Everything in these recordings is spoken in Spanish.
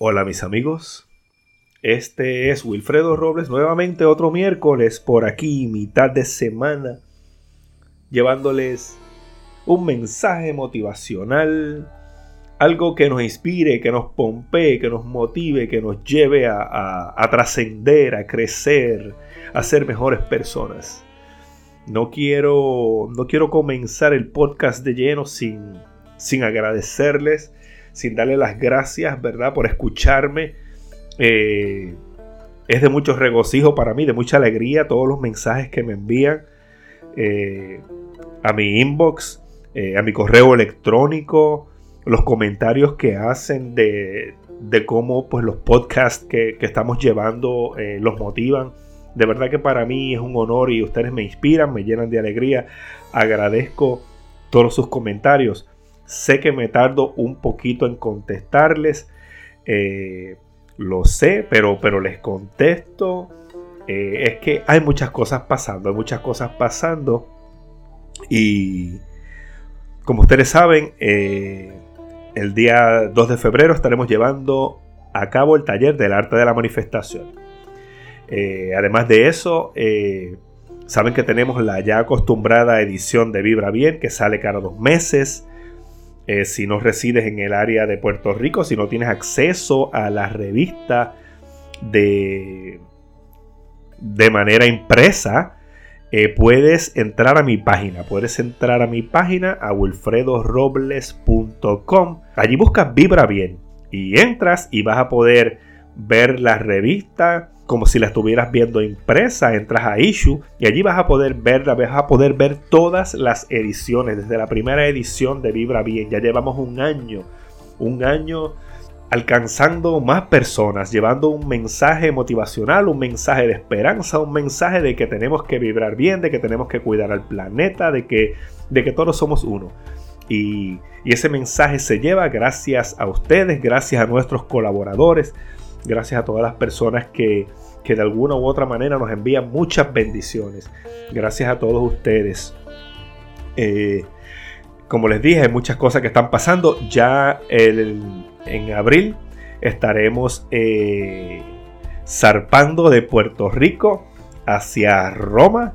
Hola mis amigos, este es Wilfredo Robles nuevamente otro miércoles por aquí, mitad de semana, llevándoles un mensaje motivacional, algo que nos inspire, que nos pompee, que nos motive, que nos lleve a, trascender, a crecer, a ser mejores personas. No quiero, no quiero comenzar el podcast de lleno sin, sin agradecerles sin darle las gracias, ¿verdad? Por escucharme. Eh, es de mucho regocijo para mí, de mucha alegría todos los mensajes que me envían eh, a mi inbox, eh, a mi correo electrónico, los comentarios que hacen de, cómo pues, los podcasts que, que estamos llevando los motivan. De verdad que para mí es un honor y ustedes me inspiran, me llenan de alegría. Agradezco todos sus comentarios. Sé que me tardo un poquito en contestarles. Eh, lo sé, pero, pero les contesto. Eh, es que hay muchas cosas pasando, hay muchas cosas pasando. Y como ustedes saben, eh, el día 2 de febrero estaremos llevando a cabo el taller del arte de la manifestación. además de eso, saben que tenemos la ya acostumbrada edición de Vibra Bien que sale cada dos meses. Eh, si no resides en el área de Puerto Rico, si no tienes acceso a la revista de, de manera impresa, eh, puedes entrar a mi página. Puedes entrar a mi página a wilfredorobles.com. Allí buscas Vibra Bien y entras y vas a poder ver la revista como si la estuvieras viendo impresa, entras a Issue y allí vas a poder verla, vas a poder ver todas las ediciones, desde la primera edición de Vibra Bien. Ya llevamos un año, un año alcanzando más personas, llevando un mensaje motivacional, un mensaje de esperanza, un mensaje de que tenemos que vibrar bien, de que tenemos que cuidar al planeta, de que, de que todos somos uno. Y, y ese mensaje se lleva gracias a ustedes, gracias a nuestros colaboradores, Gracias a todas las personas que, de alguna u otra manera nos envían muchas bendiciones. Gracias a todos ustedes. Eh, como les dije, hay muchas cosas que están pasando. Ya en abril estaremos eh, zarpando de Puerto Rico hacia Roma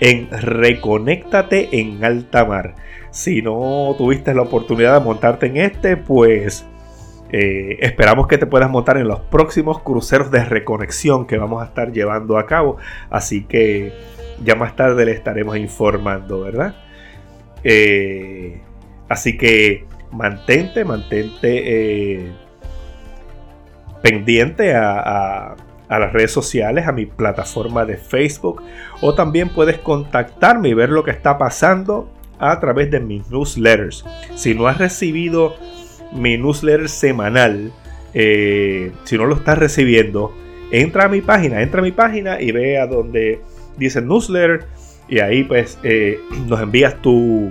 en Reconéctate en alta mar. Si no tuviste la oportunidad de montarte en este, pues eh, esperamos que te puedas montar en los próximos cruceros de reconexión que vamos a estar llevando a cabo. Así que ya más tarde le estaremos informando, ¿verdad? Eh, así que mantente, mantente eh, pendiente a, a las redes sociales, a mi plataforma de Facebook. O también puedes contactarme y ver lo que está pasando a través de mis newsletters. Si no has recibido mi newsletter semanal. Eh, si no lo estás recibiendo, entra a mi página, entra a mi página y ve a donde dice newsletter y ahí pues eh, nos envías tu,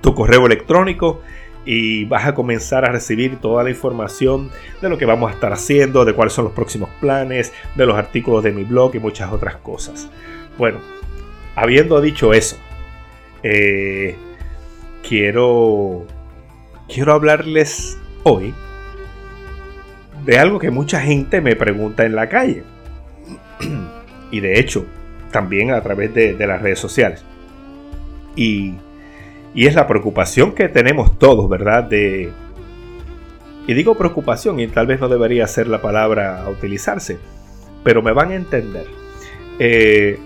tu correo electrónico y vas a comenzar a recibir toda la información de lo que vamos a estar haciendo, de cuáles son los próximos planes, de los artículos de mi blog y muchas otras cosas. Bueno, habiendo dicho eso, eh, quiero quiero hablarles hoy de algo que mucha gente me pregunta en la calle. y de hecho, también a través de, las redes sociales. Y, y, es la preocupación que tenemos todos, ¿verdad? De, y digo preocupación y tal vez no debería ser la palabra a utilizarse, pero me van a entender. Eh,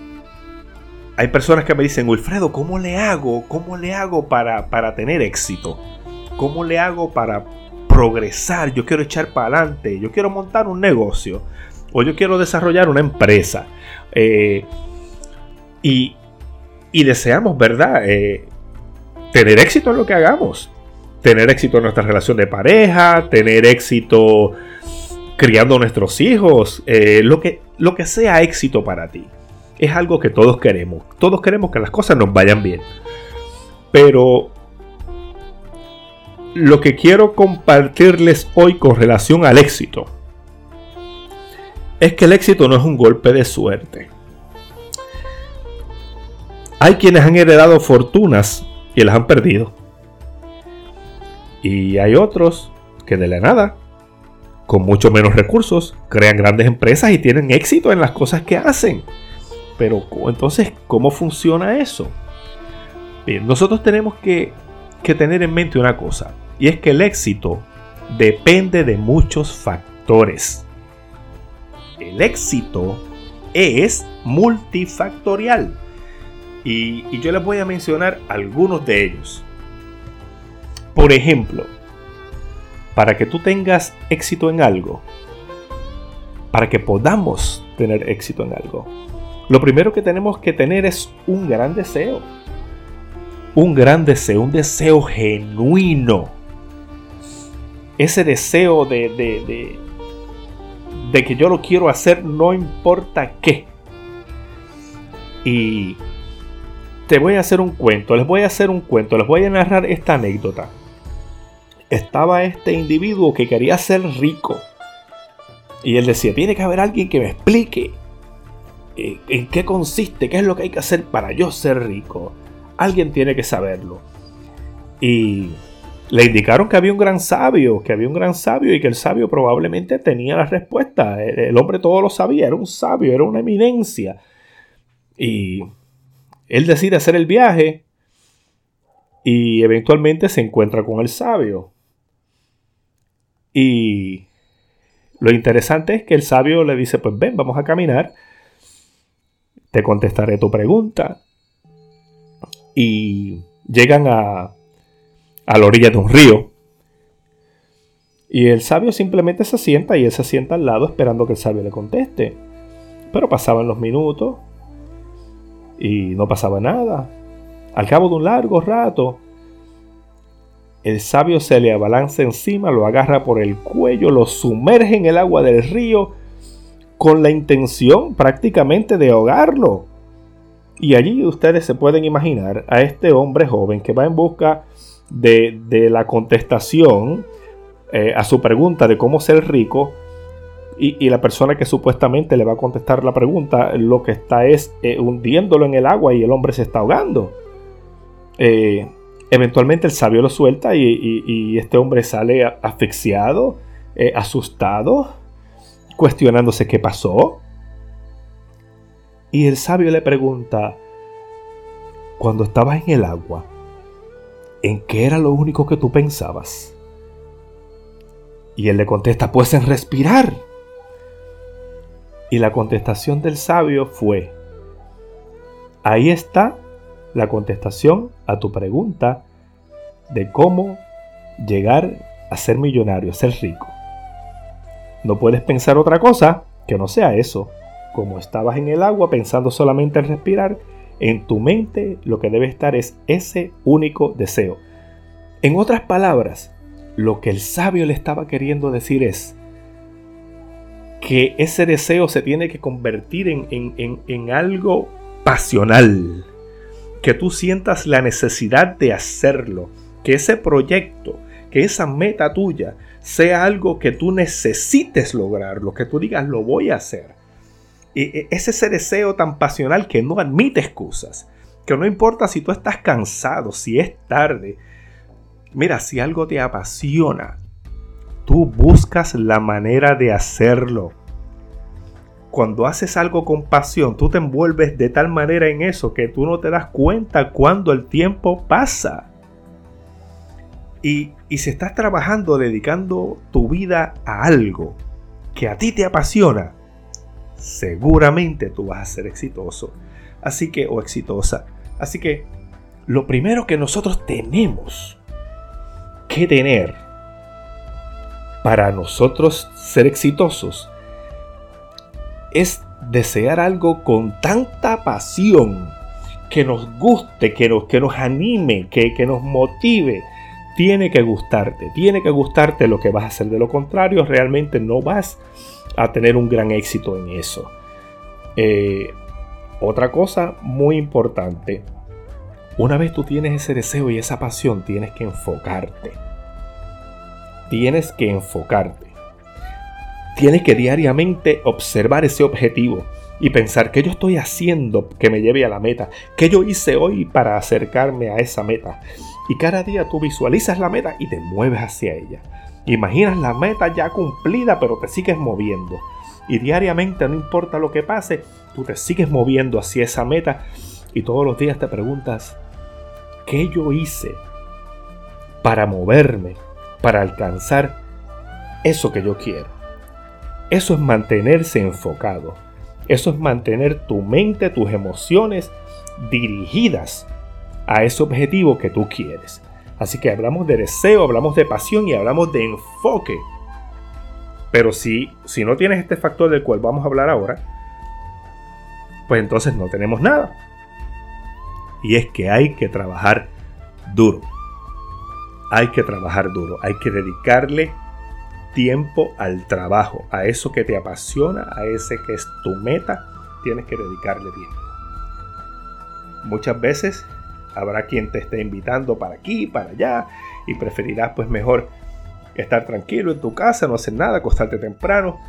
hay personas que me dicen, Wilfredo, ¿cómo le hago? ¿Cómo le hago para, para tener éxito? ¿Cómo le hago para progresar? Yo quiero echar para adelante, yo quiero montar un negocio o yo quiero desarrollar una empresa. Eh, y, deseamos, ¿verdad? Eh, tener éxito en lo que hagamos. Tener éxito en nuestra relación de pareja, tener éxito criando a nuestros hijos, eh, lo, que, lo que sea éxito para ti. Es algo que todos queremos. Todos queremos que las cosas nos vayan bien. Pero lo que quiero compartirles hoy con relación al éxito es que el éxito no es un golpe de suerte. Hay quienes han heredado fortunas y las han perdido. Y hay otros que de la nada con mucho menos recursos, crean grandes empresas y tienen éxito en las cosas que hacen. Pero entonces, ¿cómo funciona eso? Bien, nosotros tenemos que, que tener en mente una cosa, y es que el éxito depende de muchos factores. El éxito es multifactorial. Y, yo les voy a mencionar algunos de ellos. Por ejemplo, para que tú tengas éxito en algo, para que podamos tener éxito en algo, lo primero que tenemos que tener es un gran deseo. Un gran deseo, un deseo genuino. Ese deseo de, de, de, que yo lo quiero hacer no importa qué. Y te voy a hacer un cuento, les voy a hacer un cuento, les voy a narrar esta anécdota. Estaba este individuo que quería ser rico. Y él decía, tiene que haber alguien que me explique eh, en qué consiste, qué es lo que hay que hacer para yo ser rico. Alguien tiene que saberlo. Y le indicaron que había un gran sabio, que había un gran sabio y que el sabio probablemente tenía la respuesta. El, hombre todo lo sabía, era un sabio, era una eminencia. Y él decide hacer el viaje y eventualmente se encuentra con el sabio. Y lo interesante es que el sabio le dice, pues ven, vamos a caminar, te contestaré tu pregunta. Y llegan a, a la orilla de un río. Y el sabio simplemente se sienta y él se sienta al lado esperando que el sabio le conteste. Pero pasaban los minutos y no pasaba nada. Al cabo de un largo rato, el sabio se le abalanza encima, lo agarra por el cuello, lo sumerge en el agua del río con la intención prácticamente de ahogarlo. Y allí ustedes se pueden imaginar a este hombre joven que va en busca de, la contestación eh, a su pregunta de cómo ser rico y, la persona que supuestamente le va a contestar la pregunta lo que está es eh, hundiéndolo en el agua y el hombre se está ahogando. Eh, eventualmente el sabio lo suelta y, este hombre sale asfixiado, asustado, cuestionándose qué pasó. Y el sabio le pregunta, cuando estabas en el agua, ¿en qué era lo único que tú pensabas? Y él le contesta, pues en respirar. Y la contestación del sabio fue, ahí está la contestación a tu pregunta de cómo llegar a ser millonario, a ser rico. No puedes pensar otra cosa que no sea eso. Como estabas en el agua pensando solamente en respirar, en tu mente lo que debe estar es ese único deseo. En otras palabras, lo que el sabio le estaba queriendo decir es, que ese deseo se tiene que convertir en, algo pasional, que tú sientas la necesidad de hacerlo, que ese proyecto, que esa meta tuya sea algo que tú necesites lograr, lo que tú digas lo voy a hacer. Y es ese deseo tan pasional que no admite excusas, que no importa si tú estás cansado, si es tarde. Mira, si algo te apasiona, tú buscas la manera de hacerlo. Cuando haces algo con pasión, tú te envuelves de tal manera en eso que tú no te das cuenta cuando el tiempo pasa. Y, si estás trabajando, dedicando tu vida a algo que a ti te apasiona, seguramente tú vas a ser exitoso. Así que, o exitosa. Así que, lo primero que nosotros tenemos que tener para nosotros ser exitosos es desear algo con tanta pasión que nos guste, que nos, que nos anime, que, que nos motive. Tiene que gustarte, tiene que gustarte lo que vas a hacer. De lo contrario, realmente no vas a tener un gran éxito en eso. Eh, otra cosa muy importante, una vez tú tienes ese deseo y esa pasión, tienes que enfocarte tienes que enfocarte. Tienes que diariamente observar ese objetivo y pensar qué yo estoy haciendo que me lleve a la meta, qué yo hice hoy para acercarme a esa meta. Y cada día tú visualizas la meta y te mueves hacia ella. Imaginas la meta ya cumplida, pero te sigues moviendo. Y diariamente, no importa lo que pase, tú te sigues moviendo hacia esa meta y todos los días te preguntas, ¿qué yo hice para moverme, para alcanzar eso que yo quiero? Eso es mantenerse enfocado. Eso es mantener tu mente, tus emociones dirigidas a ese objetivo que tú quieres. Así que hablamos de deseo, hablamos de pasión y hablamos de enfoque. Pero si, si no tienes este factor del cual vamos a hablar ahora, pues entonces no tenemos nada. Y es que hay que trabajar duro. Hay que trabajar duro. Hay que dedicarle tiempo al trabajo, a eso que te apasiona, a ese que es tu meta, tienes que dedicarle tiempo. Muchas veces habrá quien te esté invitando para aquí, para allá, y preferirás pues mejor estar tranquilo en tu casa, no hacer nada, acostarte temprano.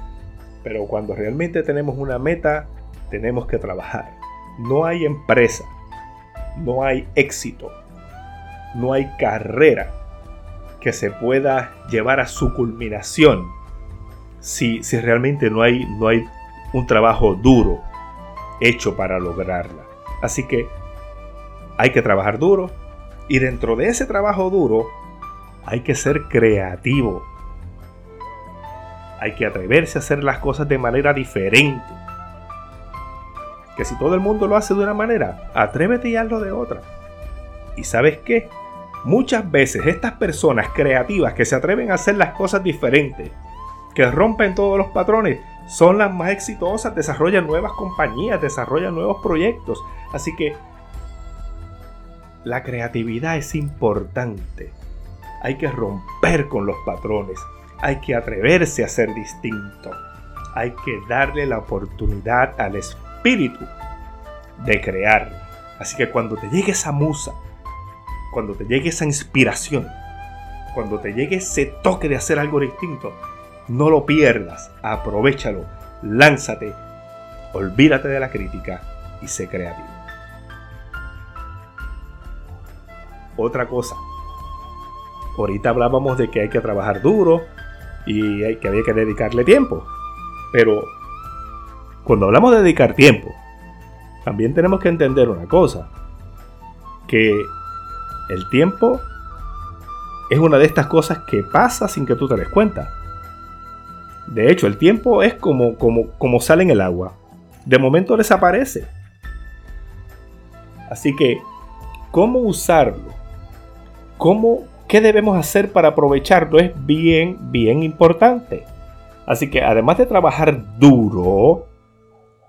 Pero cuando realmente tenemos una meta, tenemos que trabajar. No hay empresa, no hay éxito, no hay carrera que se pueda llevar a su culminación si, si realmente no hay, no hay un trabajo duro hecho para lograrla. Así que hay que trabajar duro y dentro de ese trabajo duro hay que ser creativo. Hay que atreverse a hacer las cosas de manera diferente. Que si todo el mundo lo hace de una manera, atrévete y hazlo de otra. ¿Y sabes qué? Muchas veces estas personas creativas que se atreven a hacer las cosas diferentes, que rompen todos los patrones, son las más exitosas, desarrollan nuevas compañías, desarrollan nuevos proyectos. Así que la creatividad es importante. Hay que romper con los patrones. Hay que atreverse a ser distinto. Hay que darle la oportunidad al espíritu de crear. Así que cuando te llegue esa musa, cuando te llegue esa inspiración, cuando te llegue ese toque de hacer algo distinto, no lo pierdas, aprovechalo, lánzate, olvídate de la crítica y sé creativo. Otra cosa, ahorita hablábamos de que hay que trabajar duro y que había que dedicarle tiempo, pero cuando hablamos de dedicar tiempo, también tenemos que entender una cosa, que el tiempo es una de estas cosas que pasa sin que tú te des cuenta. De hecho, el tiempo es como, como, como sale en el agua. De momento desaparece. Así que, ¿cómo usarlo? ¿Cómo, ¿Qué debemos hacer para aprovecharlo? Es bien, bien importante. Así que además de trabajar duro,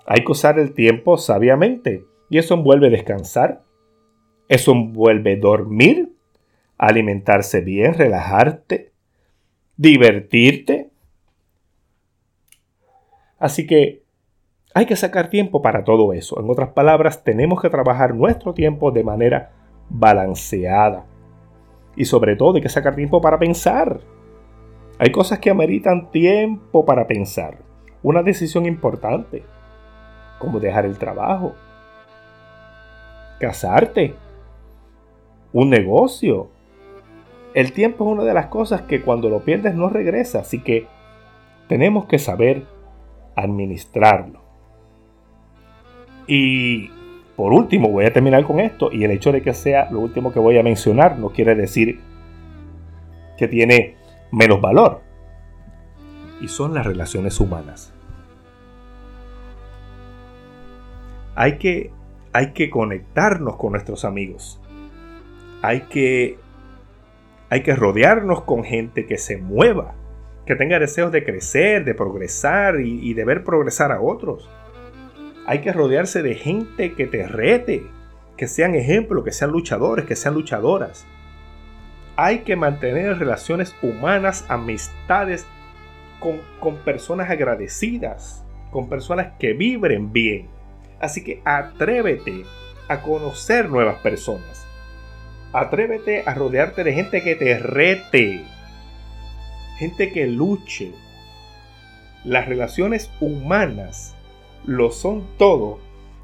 hay que usar el tiempo sabiamente. Y eso envuelve descansar, eso envuelve dormir, alimentarse bien, relajarte, divertirte. Así que hay que sacar tiempo para todo eso. En otras palabras, tenemos que trabajar nuestro tiempo de manera balanceada. Y sobre todo hay que sacar tiempo para pensar. Hay cosas que ameritan tiempo para pensar. Una decisión importante, como dejar el trabajo, casarte, un negocio. El tiempo es una de las cosas que cuando lo pierdes no regresa, así que tenemos que saber administrarlo. Y por último, voy a terminar con esto, y el hecho de que sea lo último que voy a mencionar no quiere decir que tiene menos valor. Y son las relaciones humanas. Hay que, hay que conectarnos con nuestros amigos hay que, hay que rodearnos con gente que se mueva, que tenga deseos de crecer, de progresar y, y de ver progresar a otros. Hay que rodearse de gente que te rete, que sean ejemplos, que sean luchadores, que sean luchadoras. Hay que mantener relaciones humanas, amistades con, con, personas agradecidas, con personas que vibren bien. Así que atrévete a conocer nuevas personas. Atrévete a rodearte de gente que te rete, gente que luche. Las relaciones humanas lo son todo,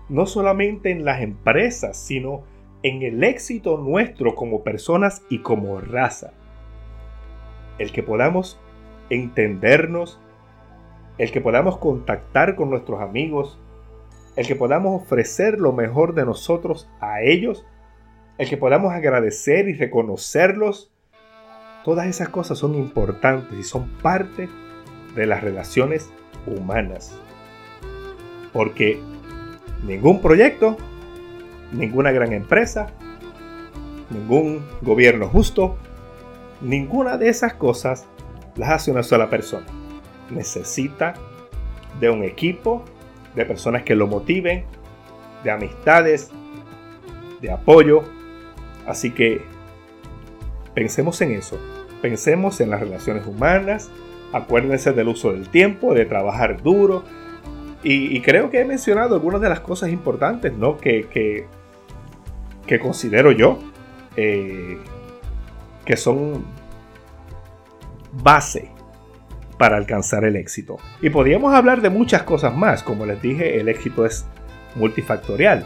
no solamente en las empresas, sino en el éxito nuestro como personas y como raza. el que podamos entendernos, el que podamos contactar con nuestros amigos, el que podamos ofrecer lo mejor de nosotros a ellos, el que podamos agradecer y reconocerlos, todas esas cosas son importantes y son parte de las relaciones humanas. Porque ningún proyecto, ninguna gran empresa, ningún gobierno justo, ninguna de esas cosas las hace una sola persona. Necesita de un equipo, de personas que lo motiven, de amistades, de apoyo. Así que pensemos en eso. Pensemos en las relaciones humanas. Acuérdense del uso del tiempo, de trabajar duro. Y, creo que he mencionado algunas de las cosas importantes ¿no? que, que, considero yo eh, que son base para alcanzar el éxito. Y podríamos hablar de muchas cosas más, como les dije, el éxito es multifactorial.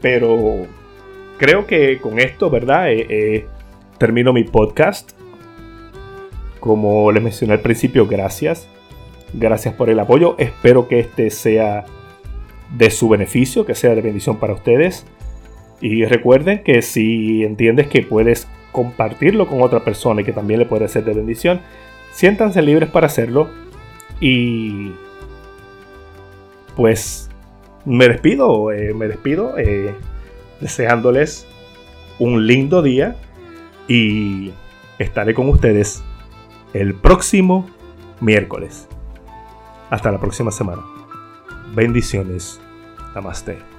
Pero creo que con esto, ¿verdad? Eh, eh, termino mi podcast. Como les mencioné al principio, gracias. Gracias por el apoyo. Espero que este sea de su beneficio, que sea de bendición para ustedes. Y recuerden que si entiendes que puedes compartirlo con otra persona y que también le puede ser de bendición, siéntanse libres para hacerlo. Y pues me despido, eh, me despido eh, deseándoles un lindo día y estaré con ustedes el próximo miércoles. Hasta la próxima semana. Bendiciones. Namaste.